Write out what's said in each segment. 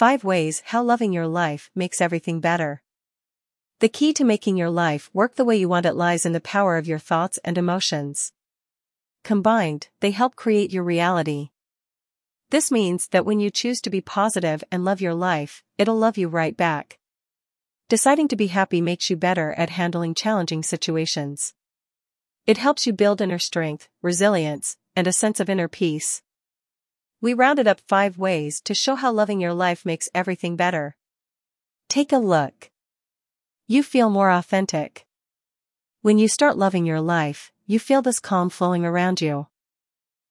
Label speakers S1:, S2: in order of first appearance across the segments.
S1: 5 Ways How Loving Your Life Makes Everything Better. The key to making your life work the way you want it lies in the power of your thoughts and emotions. Combined, they help create your reality. This means that when you choose to be positive and love your life, it'll love you right back. Deciding to be happy makes you better at handling challenging situations. It helps you build inner strength, resilience, and a sense of inner peace. We rounded up five ways to show how loving your life makes everything better. Take a look. You feel more authentic. When you start loving your life, you feel this calm flowing around you.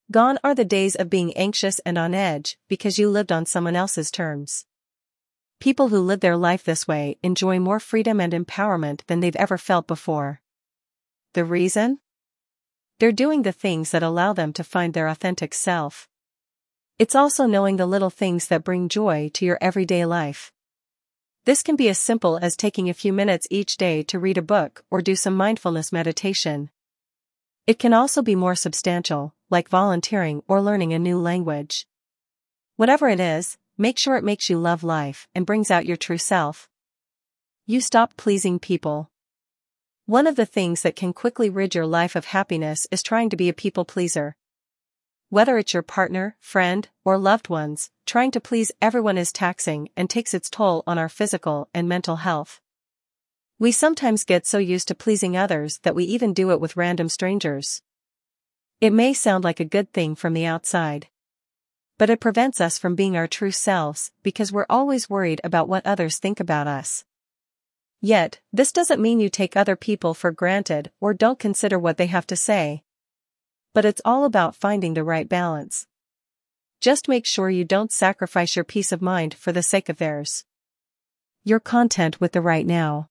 S1: Gone are the days of being anxious and on edge because you lived on someone else's terms. People who live their life this way enjoy more freedom and empowerment than they've ever felt before. The reason? They're doing the things that allow them to find their authentic self. It's also knowing the little things that bring joy to your everyday life. This can be as simple as taking a few minutes each day to read a book or do some mindfulness meditation. It can also be more substantial, like volunteering or learning a new language. Whatever it is, make sure it makes you love life and brings out your true self. You stop pleasing people. One of the things that can quickly rid your life of happiness is trying to be a people pleaser. Whether it's your partner, friend, or loved ones, trying to please everyone is taxing and takes its toll on our physical and mental health. We sometimes get so used to pleasing others that we even do it with random strangers. It may sound like a good thing from the outside. But it prevents us from being our true selves because we're always worried about what others think about us. Yet, this doesn't mean you take other people for granted or don't consider what they have to say. But it's all about finding the right balance. Just make sure you don't sacrifice your peace of mind for the sake of theirs. You're content with the right now.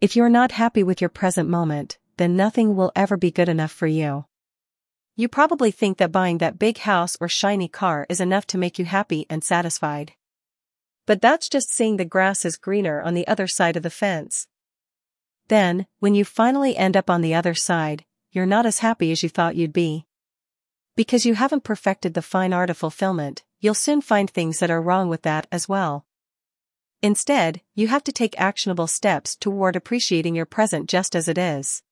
S1: If you're not happy with your present moment, then nothing will ever be good enough for you. You probably think that buying that big house or shiny car is enough to make you happy and satisfied. But that's just seeing the grass is greener on the other side of the fence. Then, when you finally end up on the other side, you're not as happy as you thought you'd be. Because you haven't perfected the fine art of fulfillment, you'll soon find things that are wrong with that as well. Instead, you have to take actionable steps toward appreciating your present just as it is.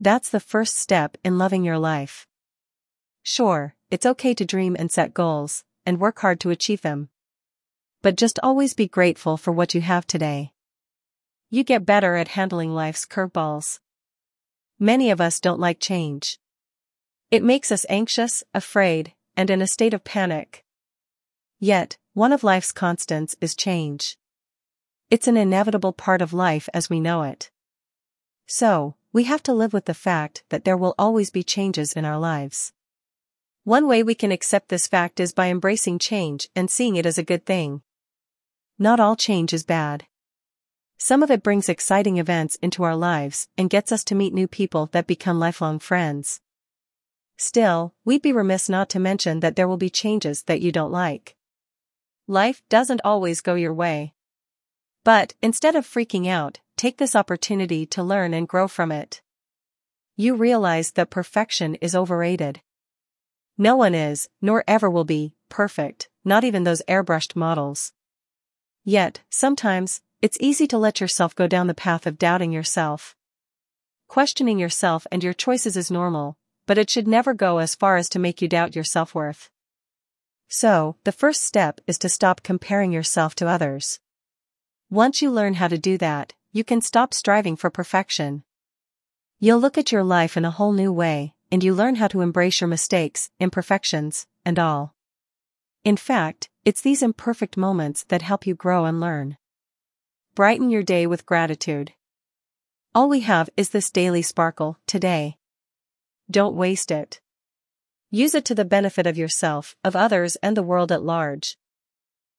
S1: That's the first step in loving your life. Sure, it's okay to dream and set goals, and work hard to achieve them. But just always be grateful for what you have today. You get better at handling life's curveballs many of us don't like change. It makes us anxious, afraid, and in a state of panic. Yet, one of life's constants is change. It's an inevitable part of life as we know it. So, we have to live with the fact that there will always be changes in our lives. One way we can accept this fact is by embracing change and seeing it as a good thing. Not all change is bad. Some of it brings exciting events into our lives and gets us to meet new people that become lifelong friends. Still, we'd be remiss not to mention that there will be changes that you don't like. Life doesn't always go your way. But, instead of freaking out, take this opportunity to learn and grow from it. You realize that perfection is overrated. No one is, nor ever will be, perfect, not even those airbrushed models. Yet, sometimes, it's easy to let yourself go down the path of doubting yourself. Questioning yourself and your choices is normal, but it should never go as far as to make you doubt your self-worth. So, the first step is to stop comparing yourself to others. Once you learn how to do that, you can stop striving for perfection. You'll look at your life in a whole new way, and you learn how to embrace your mistakes, imperfections, and all. In fact, it's these imperfect moments that help you grow and learn. Brighten your day with gratitude. All we have is this daily sparkle, today. Don't waste it. Use it to the benefit of yourself, of others, and the world at large.